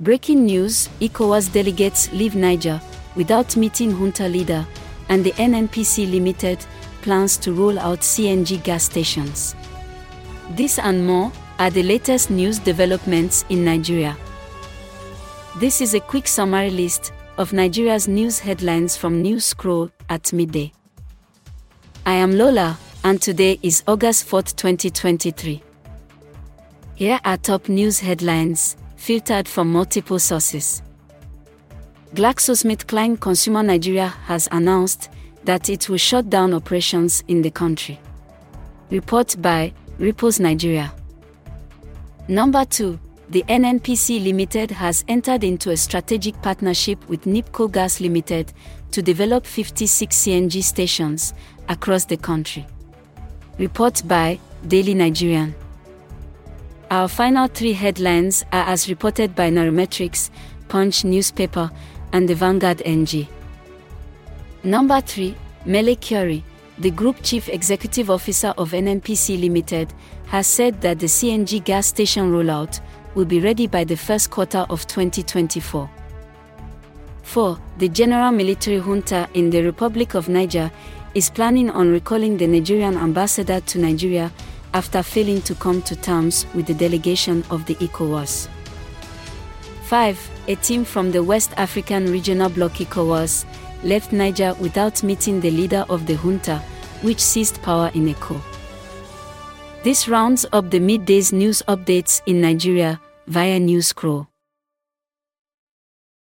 Breaking news ECOWAS delegates leave Niger without meeting junta leader, and the NNPC Limited plans to roll out CNG gas stations. This and more are the latest news developments in Nigeria. This is a quick summary list of Nigeria's news headlines from News Scroll at midday. I am Lola, and today is August 4, 2023. Here are top news headlines, filtered from multiple sources. GlaxoSmithKline Consumer Nigeria has announced that it will shut down operations in the country. Report by Ripples Nigeria. Number 2. The NNPC Limited has entered into a strategic partnership with Nipco Gas Limited to develop 56 CNG stations across the country. Report by Daily Nigerian. Our final three headlines are as reported by Nairametrics, Punch newspaper, and the Vanguard NG. Number 3, Mele Kyari, the Group Chief Executive Officer of NNPC Limited, has said that the CNG gas station rollout will be ready by the first quarter of 2024. 4. The General Military Junta in the Republic of Niger is planning on recalling the Nigerian ambassador to Nigeria after failing to come to terms with the delegation of the ECOWAS. 5. A team from the West African Regional Bloc ECOWAS left Niger without meeting the leader of the junta, which seized power in a coup. This rounds up the midday's news updates in Nigeria via News Scroll.